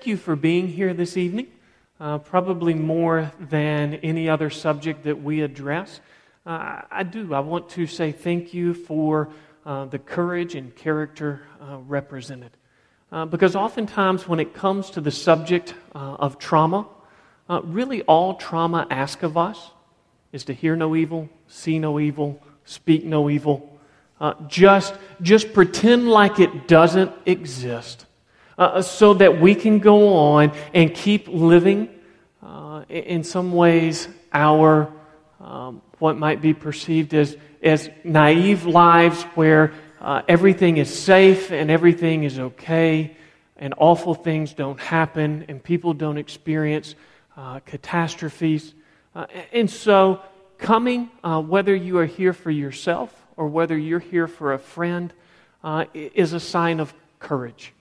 Thank you for being here this evening. Uh, probably more than any other subject that we address. Uh, I do. I want to say thank you for uh, the courage and character uh, represented. Uh, because oftentimes, when it comes to the subject uh, of trauma, really all trauma asks of us is to hear no evil, see no evil, speak no evil. just, just pretend like it doesn't exist uh, so that we can go on and keep living, uh, in some ways, our um, what might be perceived as, as naive lives where uh, everything is safe and everything is okay and awful things don't happen and people don't experience uh, catastrophes. Uh, and so, coming, uh, whether you are here for yourself or whether you're here for a friend, is a sign of courage.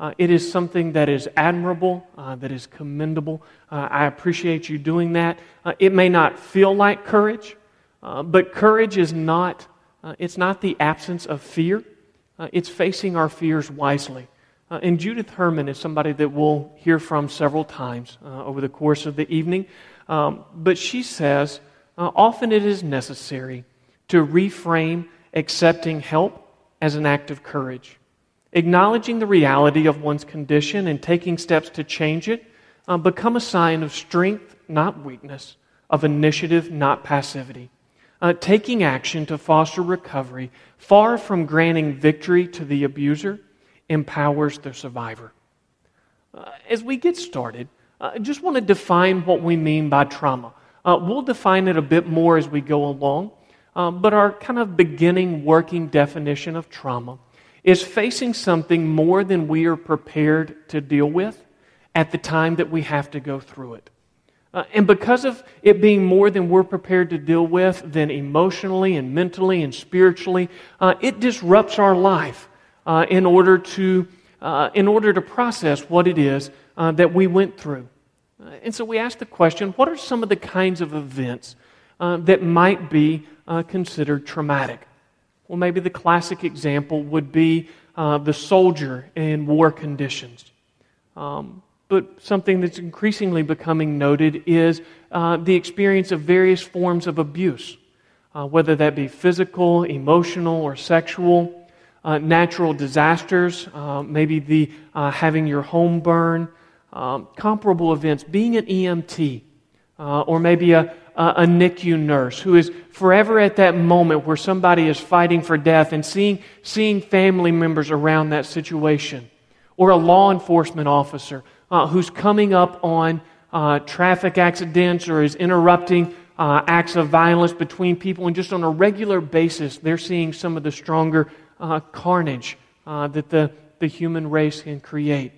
Uh, it is something that is admirable, uh, that is commendable. Uh, I appreciate you doing that. Uh, it may not feel like courage, uh, but courage is not, uh, it's not the absence of fear. it's facing our fears wisely. and Judith Herman is somebody that we'll hear from several times over the course of the evening. Um, but she says often it is necessary to reframe accepting help as an act of courage. Acknowledging the reality of one's condition and taking steps to change it uh, become a sign of strength, not weakness, of initiative, not passivity. Uh, taking action to foster recovery, far from granting victory to the abuser, empowers the survivor. Uh, as we get started, uh, I just want to define what we mean by trauma. Uh, we'll define it a bit more as we go along, um, but our kind of beginning working definition of trauma is facing something more than we are prepared to deal with at the time that we have to go through it. Uh, and because of it being more than we're prepared to deal with, then emotionally and mentally and spiritually, uh, it disrupts our life uh, in, order to, uh, in order to process what it is uh, that we went through. Uh, and so we ask the question what are some of the kinds of events that might be considered traumatic? Well, maybe the classic example would be uh, the soldier in war conditions. Um, but something that's increasingly becoming noted is uh, the experience of various forms of abuse, uh, whether that be physical, emotional, or sexual. Uh, natural disasters, uh, maybe the uh, having your home burn, um, comparable events, being an EMT, or maybe a, a NICU nurse who is forever at that moment where somebody is fighting for death and seeing, seeing family members around that situation. Or a law enforcement officer uh, who's coming up on uh, traffic accidents or is interrupting uh, acts of violence between people, and just on a regular basis, they're seeing some of the stronger uh, carnage uh, that the, the human race can create.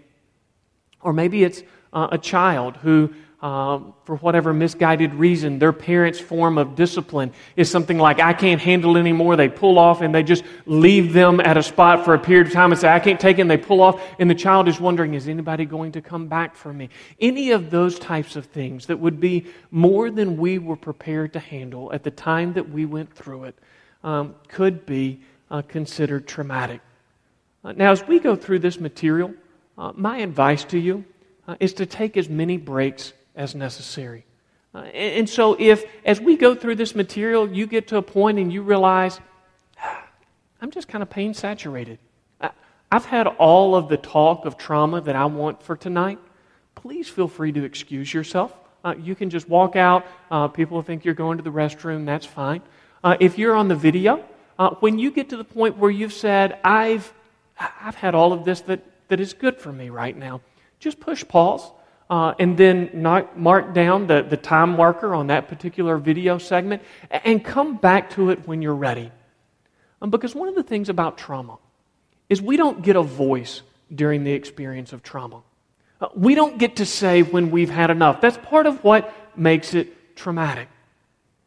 Or maybe it's a child who um, for whatever misguided reason, their parents' form of discipline is something like, I can't handle it anymore. They pull off and they just leave them at a spot for a period of time and say, I can't take it. And they pull off, and the child is wondering, is anybody going to come back for me? Any of those types of things that would be more than we were prepared to handle at the time that we went through it um, could be uh, considered traumatic. Uh, now, as we go through this material, uh, my advice to you uh, is to take as many breaks as necessary. Uh, and, so, if as we go through this material, you get to a point and you realize, ah, I'm just kind of pain saturated. I've had all of the talk of trauma that I want for tonight. Please feel free to excuse yourself. Uh, you can just walk out. Uh, people think you're going to the restroom. That's fine. Uh, if you're on the video, uh, when you get to the point where you've said, I've, I've had all of this that, that is good for me right now, just push pause uh, and then not mark down the, the time marker on that particular video segment and come back to it when you're ready. Um, because one of the things about trauma is we don't get a voice during the experience of trauma. Uh, we don't get to say when we've had enough. That's part of what makes it traumatic.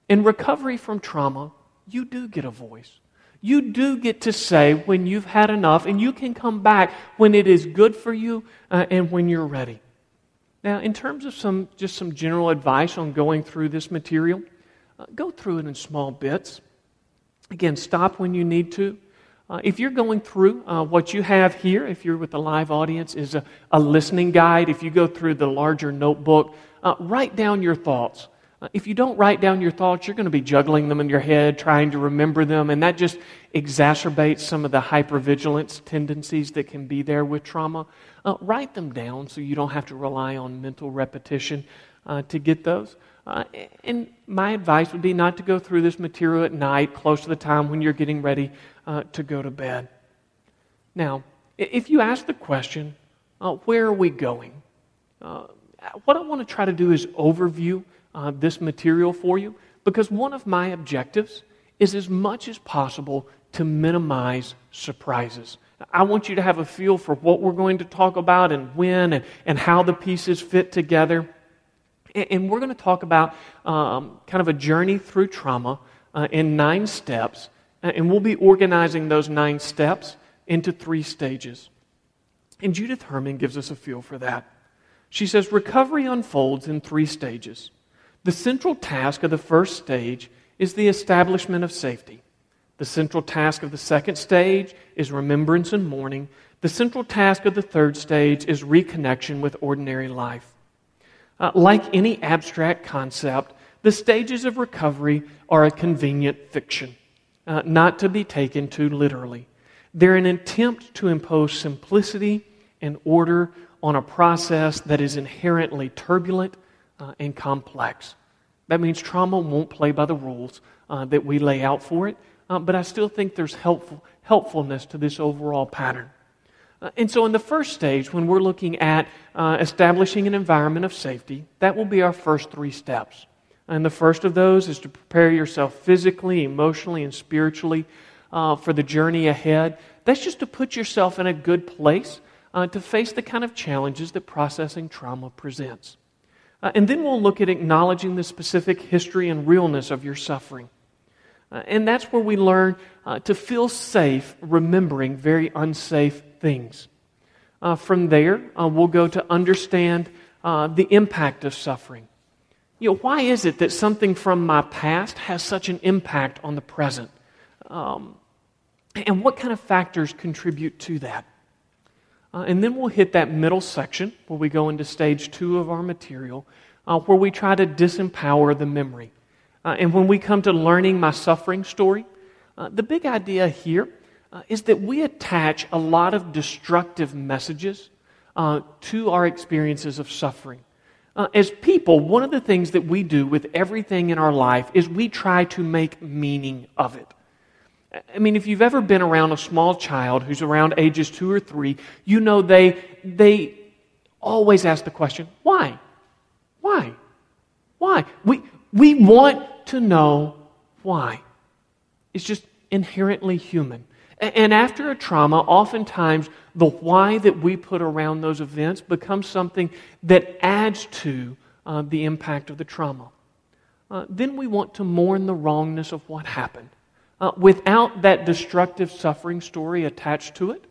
In recovery from trauma, you do get a voice. You do get to say when you've had enough, and you can come back when it is good for you uh, and when you're ready. Now, in terms of some just some general advice on going through this material, uh, go through it in small bits. Again, stop when you need to. Uh, if you're going through uh, what you have here, if you're with the live audience, is a, a listening guide. If you go through the larger notebook, uh, write down your thoughts. If you don't write down your thoughts, you're going to be juggling them in your head, trying to remember them, and that just exacerbates some of the hypervigilance tendencies that can be there with trauma. Uh, write them down so you don't have to rely on mental repetition uh, to get those. Uh, and my advice would be not to go through this material at night, close to the time when you're getting ready uh, to go to bed. Now, if you ask the question, uh, where are we going? Uh, what I want to try to do is overview uh, this material for you because one of my objectives is as much as possible to minimize surprises. I want you to have a feel for what we're going to talk about and when and, and how the pieces fit together. And we're going to talk about um, kind of a journey through trauma uh, in nine steps. And we'll be organizing those nine steps into three stages. And Judith Herman gives us a feel for that. She says recovery unfolds in three stages. The central task of the first stage is the establishment of safety. The central task of the second stage is remembrance and mourning. The central task of the third stage is reconnection with ordinary life. Uh, like any abstract concept, the stages of recovery are a convenient fiction, uh, not to be taken too literally. They're an attempt to impose simplicity and order on a process that is inherently turbulent uh, and complex. That means trauma won't play by the rules uh, that we lay out for it, uh, but I still think there's helpful, helpfulness to this overall pattern. Uh, and so, in the first stage, when we're looking at uh, establishing an environment of safety, that will be our first three steps. And the first of those is to prepare yourself physically, emotionally, and spiritually uh, for the journey ahead. That's just to put yourself in a good place uh, to face the kind of challenges that processing trauma presents. Uh, and then we'll look at acknowledging the specific history and realness of your suffering. Uh, and that's where we learn to feel safe remembering very unsafe things. Uh, from there, uh, we'll go to understand uh, the impact of suffering. You know, why is it that something from my past has such an impact on the present? Um, and what kind of factors contribute to that? Uh, and then we'll hit that middle section where we go into stage two of our material, uh, where we try to disempower the memory. Uh, and when we come to learning my suffering story, the big idea here uh, is that we attach a lot of destructive messages uh, to our experiences of suffering. Uh, as people, one of the things that we do with everything in our life is we try to make meaning of it. I mean, if you've ever been around a small child who's around ages two or three, you know they, they always ask the question, why? Why? Why? We, we want to know why. It's just inherently human. And after a trauma, oftentimes the why that we put around those events becomes something that adds to uh, the impact of the trauma. Uh, then we want to mourn the wrongness of what happened. Uh, without that destructive suffering story attached to it,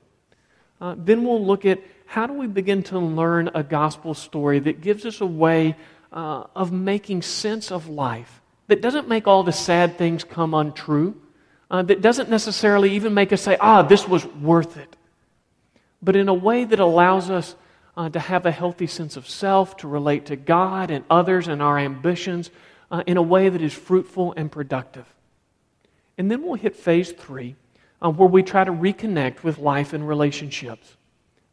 uh, then we'll look at how do we begin to learn a gospel story that gives us a way uh, of making sense of life, that doesn't make all the sad things come untrue uh, that doesn't necessarily even make us say, ah, this was worth it, but in a way that allows us uh, to have a healthy sense of self, to relate to God and others and our ambitions uh, in a way that is fruitful and productive. And then we'll hit phase three, uh, where we try to reconnect with life and relationships.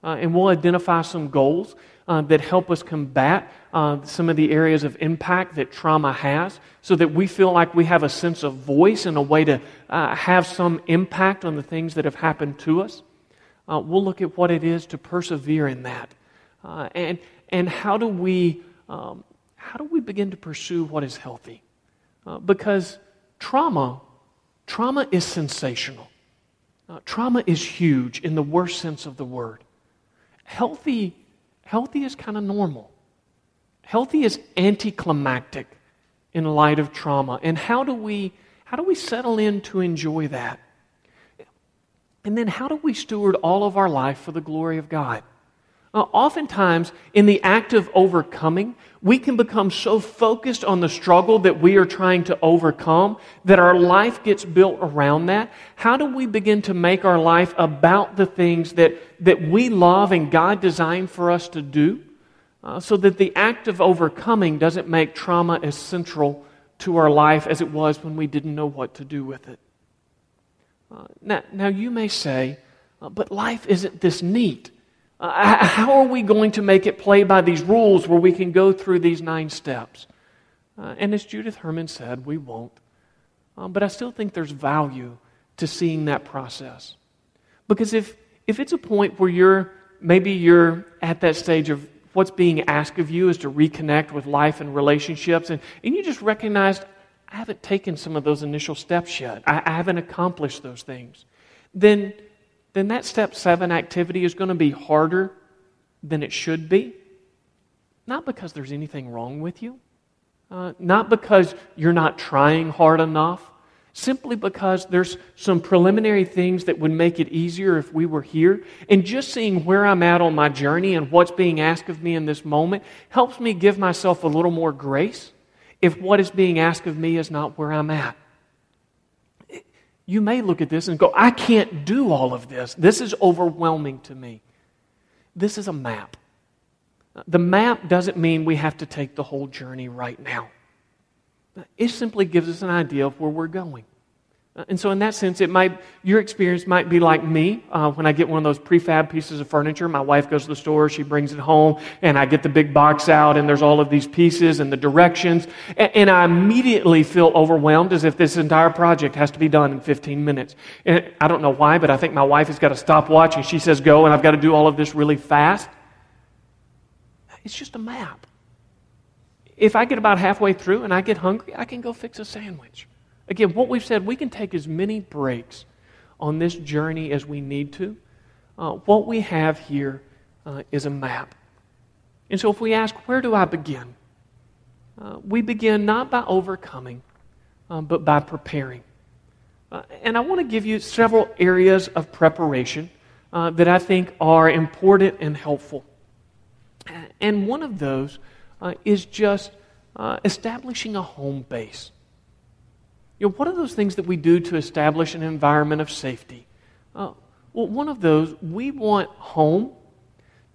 Uh, and we'll identify some goals uh, that help us combat uh, some of the areas of impact that trauma has so that we feel like we have a sense of voice and a way to uh, have some impact on the things that have happened to us. Uh, we'll look at what it is to persevere in that. Uh, and, and how do we um, how do we begin to pursue what is healthy? Because trauma, trauma is sensational. Uh, trauma is huge in the worst sense of the word. Healthy, healthy is kind of normal. Healthy is anticlimactic in light of trauma. And how do we how do we settle in to enjoy that? And then how do we steward all of our life for the glory of God? Uh, oftentimes, in the act of overcoming, we can become so focused on the struggle that we are trying to overcome that our life gets built around that. How do we begin to make our life about the things that, that we love and God designed for us to do uh, so that the act of overcoming doesn't make trauma as central to our life as it was when we didn't know what to do with it? Uh, now, now, you may say, uh, but life isn't this neat. Uh, how are we going to make it play by these rules where we can go through these nine steps? Uh, and as Judith Herman said, we won't. Um, but I still think there's value to seeing that process. Because if, if it's a point where you're, maybe you're at that stage of what's being asked of you is to reconnect with life and relationships, and, and you just recognized, I haven't taken some of those initial steps yet, I, I haven't accomplished those things, then then that step seven activity is going to be harder than it should be. Not because there's anything wrong with you, uh, not because you're not trying hard enough, simply because there's some preliminary things that would make it easier if we were here. And just seeing where I'm at on my journey and what's being asked of me in this moment helps me give myself a little more grace if what is being asked of me is not where I'm at you may look at this and go, I can't do all of this. This is overwhelming to me. This is a map. The map doesn't mean we have to take the whole journey right now. It simply gives us an idea of where we're going. Uh, and so, in that sense, it might your experience might be like me uh, when I get one of those prefab pieces of furniture. My wife goes to the store, she brings it home, and I get the big box out, and there's all of these pieces and the directions, and, and I immediately feel overwhelmed as if this entire project has to be done in 15 minutes. And I don't know why, but I think my wife has got a stopwatch, and she says go, and I've got to do all of this really fast. It's just a map. If I get about halfway through and I get hungry, I can go fix a sandwich. Again, what we've said, we can take as many breaks on this journey as we need to. Uh, what we have here uh, is a map. And so if we ask, where do I begin? Uh, we begin not by overcoming, um, but by preparing. Uh, and I want to give you several areas of preparation uh, that I think are important and helpful. And one of those uh, is just establishing a home base. You know, what are those things that we do to establish an environment of safety? Uh, well, one of those, we want home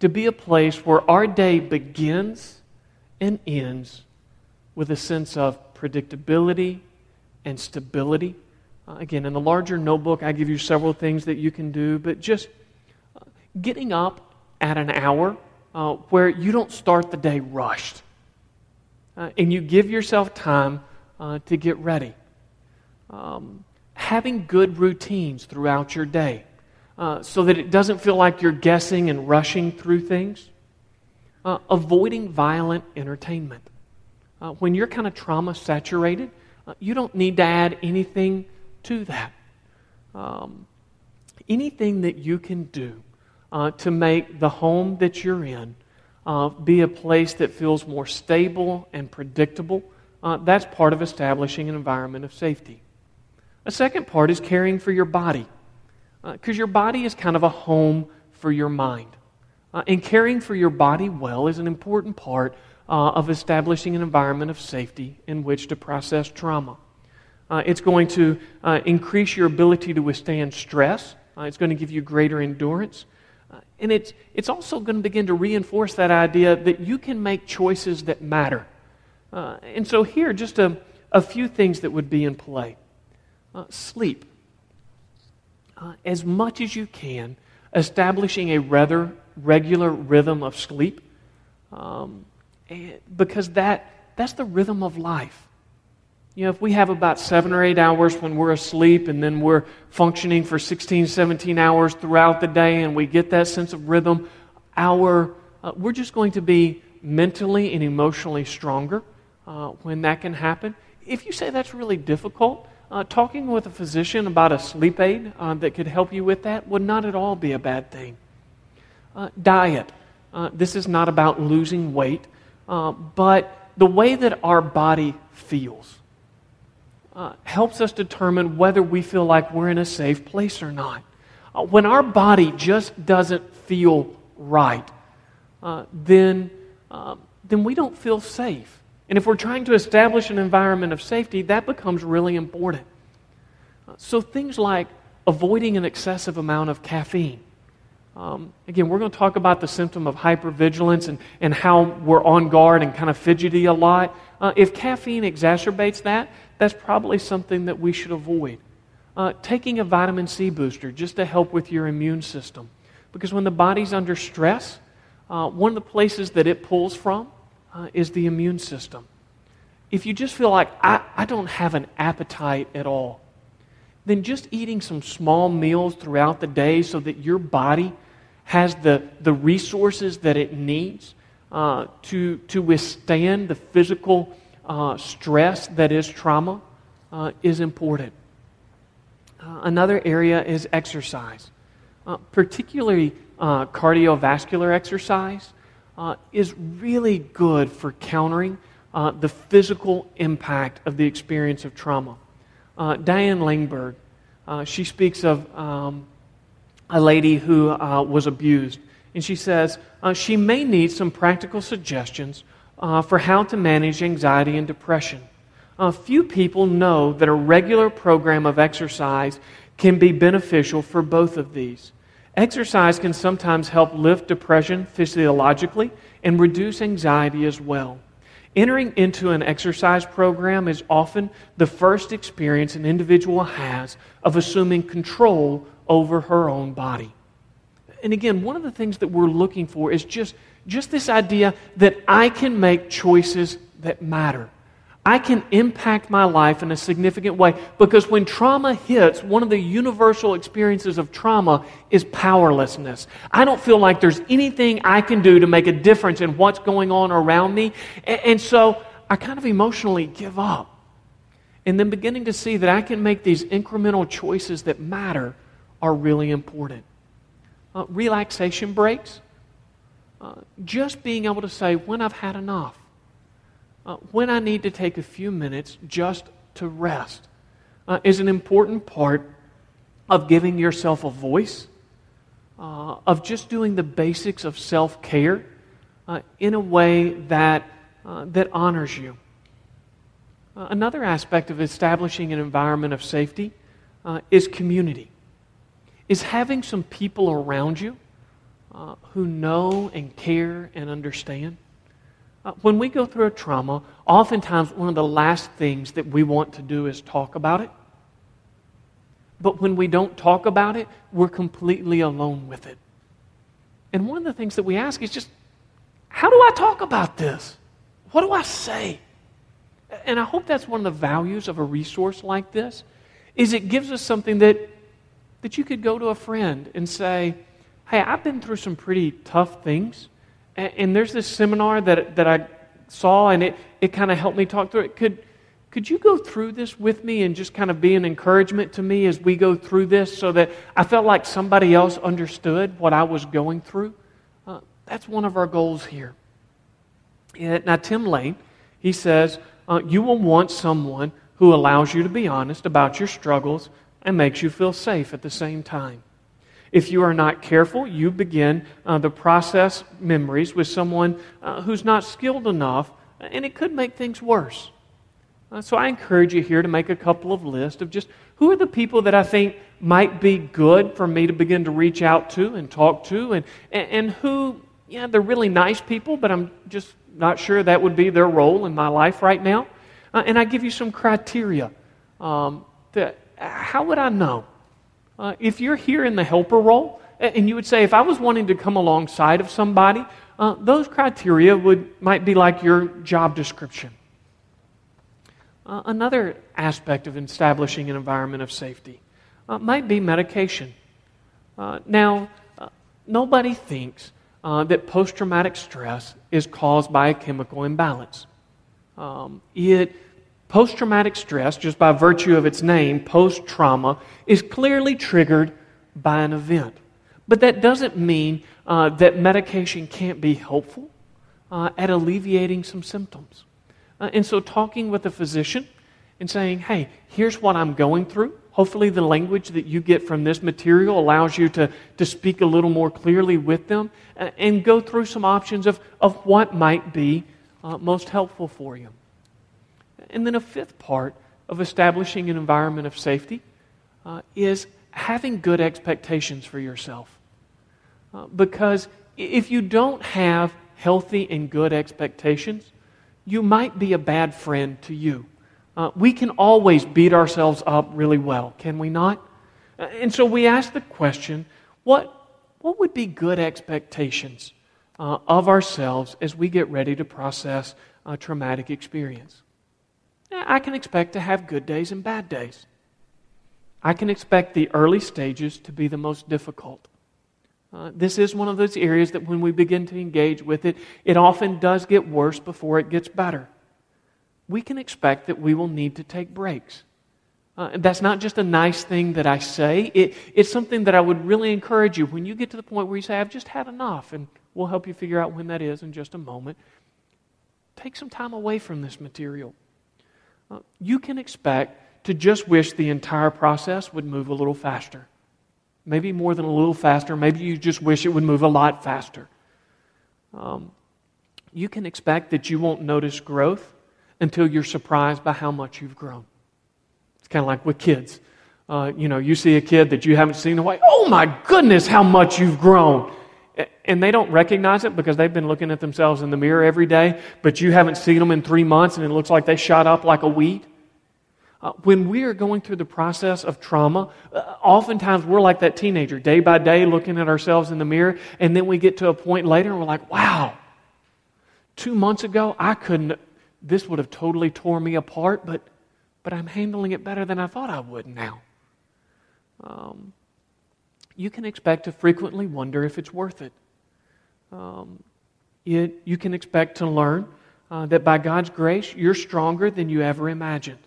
to be a place where our day begins and ends with a sense of predictability and stability. Uh, again, in the larger notebook, I give you several things that you can do, but just uh, getting up at an hour uh, where you don't start the day rushed uh, and you give yourself time uh, to get ready um, having good routines throughout your day uh, so that it doesn't feel like you're guessing and rushing through things. Uh, avoiding violent entertainment. Uh, when you're kind of trauma saturated, uh, you don't need to add anything to that. Um, anything that you can do uh, to make the home that you're in uh, be a place that feels more stable and predictable, that's part of establishing an environment of safety. A second part is caring for your body, because uh, your body is kind of a home for your mind. Uh, and caring for your body well is an important part uh, of establishing an environment of safety in which to process trauma. Uh, it's going to uh, increase your ability to withstand stress, uh, it's going to give you greater endurance. and it's, it's also going to begin to reinforce that idea that you can make choices that matter. and so, here, just a, a few things that would be in play. Uh, sleep. Uh, as much as you can, establishing a rather regular rhythm of sleep, um, because that, that's the rhythm of life. You know, if we have about seven or eight hours when we're asleep and then we're functioning for 16, 17 hours throughout the day and we get that sense of rhythm, our, uh, we're just going to be mentally and emotionally stronger uh, when that can happen. If you say that's really difficult, uh, talking with a physician about a sleep aid uh, that could help you with that would not at all be a bad thing. Uh, diet. Uh, this is not about losing weight, uh, but the way that our body feels uh, helps us determine whether we feel like we're in a safe place or not. when our body just doesn't feel right, then, then we don't feel safe. And if we're trying to establish an environment of safety, that becomes really important. So things like avoiding an excessive amount of caffeine. Um, again, we're going to talk about the symptom of hypervigilance and, and how we're on guard and kind of fidgety a lot. Uh, if caffeine exacerbates that, that's probably something that we should avoid. Uh, taking a vitamin C booster just to help with your immune system. Because when the body's under stress, uh, one of the places that it pulls from uh, is the immune system. If you just feel like, I, I don't have an appetite at all, then just eating some small meals throughout the day so that your body has the, the resources that it needs uh, to, to withstand the physical uh, stress that is trauma uh, is important. Uh, another area is exercise, uh, particularly uh, cardiovascular exercise uh, is really good for countering uh, the physical impact of the experience of trauma. Uh, Diane Langberg, uh, she speaks of um, a lady who uh, was abused, and she says uh, she may need some practical suggestions for how to manage anxiety and depression. few people know that a regular program of exercise can be beneficial for both of these. Exercise can sometimes help lift depression physiologically and reduce anxiety as well. Entering into an exercise program is often the first experience an individual has of assuming control over her own body. And again, one of the things that we're looking for is just, just this idea that I can make choices that matter. I can impact my life in a significant way because when trauma hits, one of the universal experiences of trauma is powerlessness. I don't feel like there's anything I can do to make a difference in what's going on around me. And, so I kind of emotionally give up. And then beginning to see that I can make these incremental choices that matter are really important. Uh, relaxation breaks. Uh, just being able to say, when I've had enough uh, when I need to take a few minutes just to rest uh, is an important part of giving yourself a voice, uh, of just doing the basics of self care uh, in a way that, uh, that honors you. Uh, another aspect of establishing an environment of safety is community, is having some people around you who know and care and understand. Uh, when we go through a trauma, oftentimes one of the last things that we want to do is talk about it. But when we don't talk about it, we're completely alone with it. And one of the things that we ask is just, how do I talk about this? What do I say? And I hope that's one of the values of a resource like this, is it gives us something that, that you could go to a friend and say, hey, I've been through some pretty tough things. And, and there's this seminar that, that I saw, and it, it kind of helped me talk through it. Could, could you go through this with me and just kind of be an encouragement to me as we go through this so that I felt like somebody else understood what I was going through? Uh, that's one of our goals here. Now, Tim Lane, he says, uh, you will want someone who allows you to be honest about your struggles and makes you feel safe at the same time. If you are not careful, you begin uh, the process memories with someone uh, who's not skilled enough, and it could make things worse. Uh, so I encourage you here to make a couple of lists of just who are the people that I think might be good for me to begin to reach out to and talk to, and, and, and who, yeah, they're really nice people, but I'm just not sure that would be their role in my life right now. Uh, and I give you some criteria. Um, that, how would I know? Uh, if you're here in the helper role, and you would say, if I was wanting to come alongside of somebody, uh, those criteria would, might be like your job description. Uh, another aspect of establishing an environment of safety uh, might be medication. Uh, now, uh, nobody thinks that post traumatic stress is caused by a chemical imbalance. Um, it Post traumatic stress, just by virtue of its name, post trauma, is clearly triggered by an event. But that doesn't mean uh, that medication can't be helpful uh, at alleviating some symptoms. Uh, and so, talking with a physician and saying, hey, here's what I'm going through. Hopefully, the language that you get from this material allows you to, to speak a little more clearly with them uh, and go through some options of, of what might be uh, most helpful for you. And then a fifth part of establishing an environment of safety uh, is having good expectations for yourself. Uh, because if you don't have healthy and good expectations, you might be a bad friend to you. Uh, we can always beat ourselves up really well, can we not? Uh, and so we ask the question what, what would be good expectations uh, of ourselves as we get ready to process a traumatic experience? I can expect to have good days and bad days. I can expect the early stages to be the most difficult. Uh, this is one of those areas that when we begin to engage with it, it often does get worse before it gets better. We can expect that we will need to take breaks. Uh, that's not just a nice thing that I say. It, it's something that I would really encourage you when you get to the point where you say, I've just had enough, and we'll help you figure out when that is in just a moment. Take some time away from this material. You can expect to just wish the entire process would move a little faster. Maybe more than a little faster. Maybe you just wish it would move a lot faster. Um, you can expect that you won't notice growth until you're surprised by how much you've grown. It's kind of like with kids. Uh, you know, you see a kid that you haven't seen in a while. Oh my goodness, how much you've grown! And they don't recognize it because they've been looking at themselves in the mirror every day, but you haven't seen them in three months and it looks like they shot up like a weed. Uh, when we are going through the process of trauma, uh, oftentimes we're like that teenager, day by day, looking at ourselves in the mirror, and then we get to a point later and we're like, wow, two months ago, I couldn't, this would have totally torn me apart, but, but I'm handling it better than I thought I would now. Um, you can expect to frequently wonder if it's worth it. Um, it you can expect to learn uh, that by God's grace, you're stronger than you ever imagined.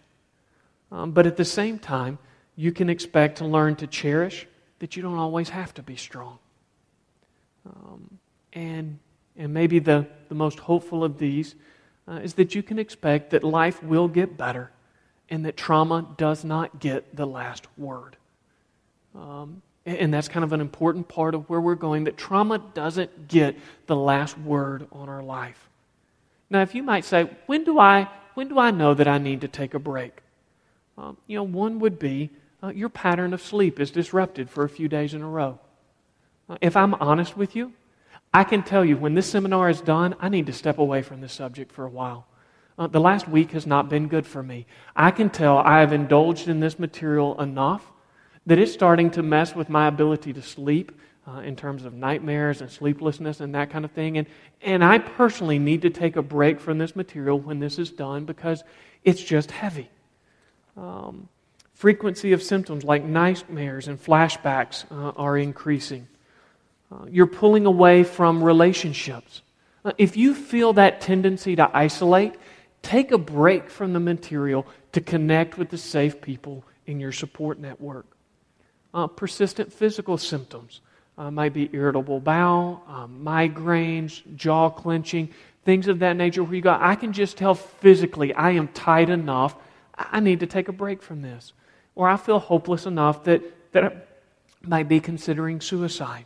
Um, but at the same time, you can expect to learn to cherish that you don't always have to be strong. Um, and, and maybe the, the most hopeful of these uh, is that you can expect that life will get better and that trauma does not get the last word. Um, and that's kind of an important part of where we're going that trauma doesn't get the last word on our life. Now, if you might say, when do I, when do I know that I need to take a break? Um, you know, one would be uh, your pattern of sleep is disrupted for a few days in a row. Uh, if I'm honest with you, I can tell you when this seminar is done, I need to step away from this subject for a while. Uh, the last week has not been good for me. I can tell I have indulged in this material enough that it's starting to mess with my ability to sleep uh, in terms of nightmares and sleeplessness and that kind of thing. And, and I personally need to take a break from this material when this is done because it's just heavy. Um, frequency of symptoms like nightmares and flashbacks uh, are increasing. Uh, you're pulling away from relationships. Uh, if you feel that tendency to isolate, take a break from the material to connect with the safe people in your support network. Uh, persistent physical symptoms uh, might be irritable bowel, um, migraines, jaw clenching, things of that nature where you go, I can just tell physically I am tight enough I need to take a break from this. Or I feel hopeless enough that, that I might be considering suicide.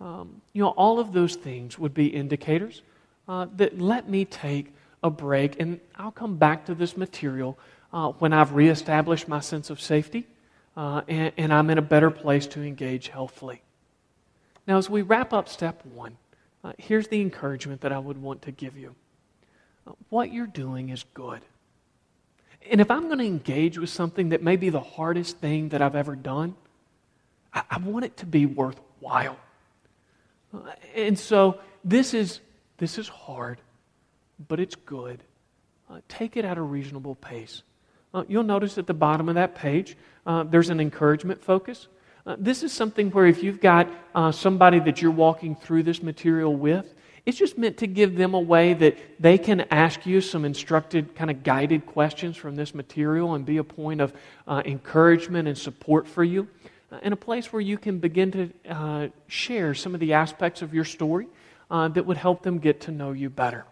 Um, you know, all of those things would be indicators uh, that let me take a break, and I'll come back to this material uh, when I've reestablished my sense of safety uh, and, and, I'm in a better place to engage healthfully. Now, as we wrap up step one, uh, here's the encouragement that I would want to give you. Uh, what you're doing is good. And if I'm going to engage with something that may be the hardest thing that I've ever done, I, I want it to be worthwhile. Uh, and so this is, this is hard, but it's good. Uh, take it at a reasonable pace. Uh, you'll notice at the bottom of that page, uh, there's an encouragement focus. Uh, this is something where if you've got uh, somebody that you're walking through this material with, it's just meant to give them a way that they can ask you some instructed, kind of guided questions from this material and be a point of uh, encouragement and support for you. And a place where you can begin to share some of the aspects of your story that would help them get to know you better.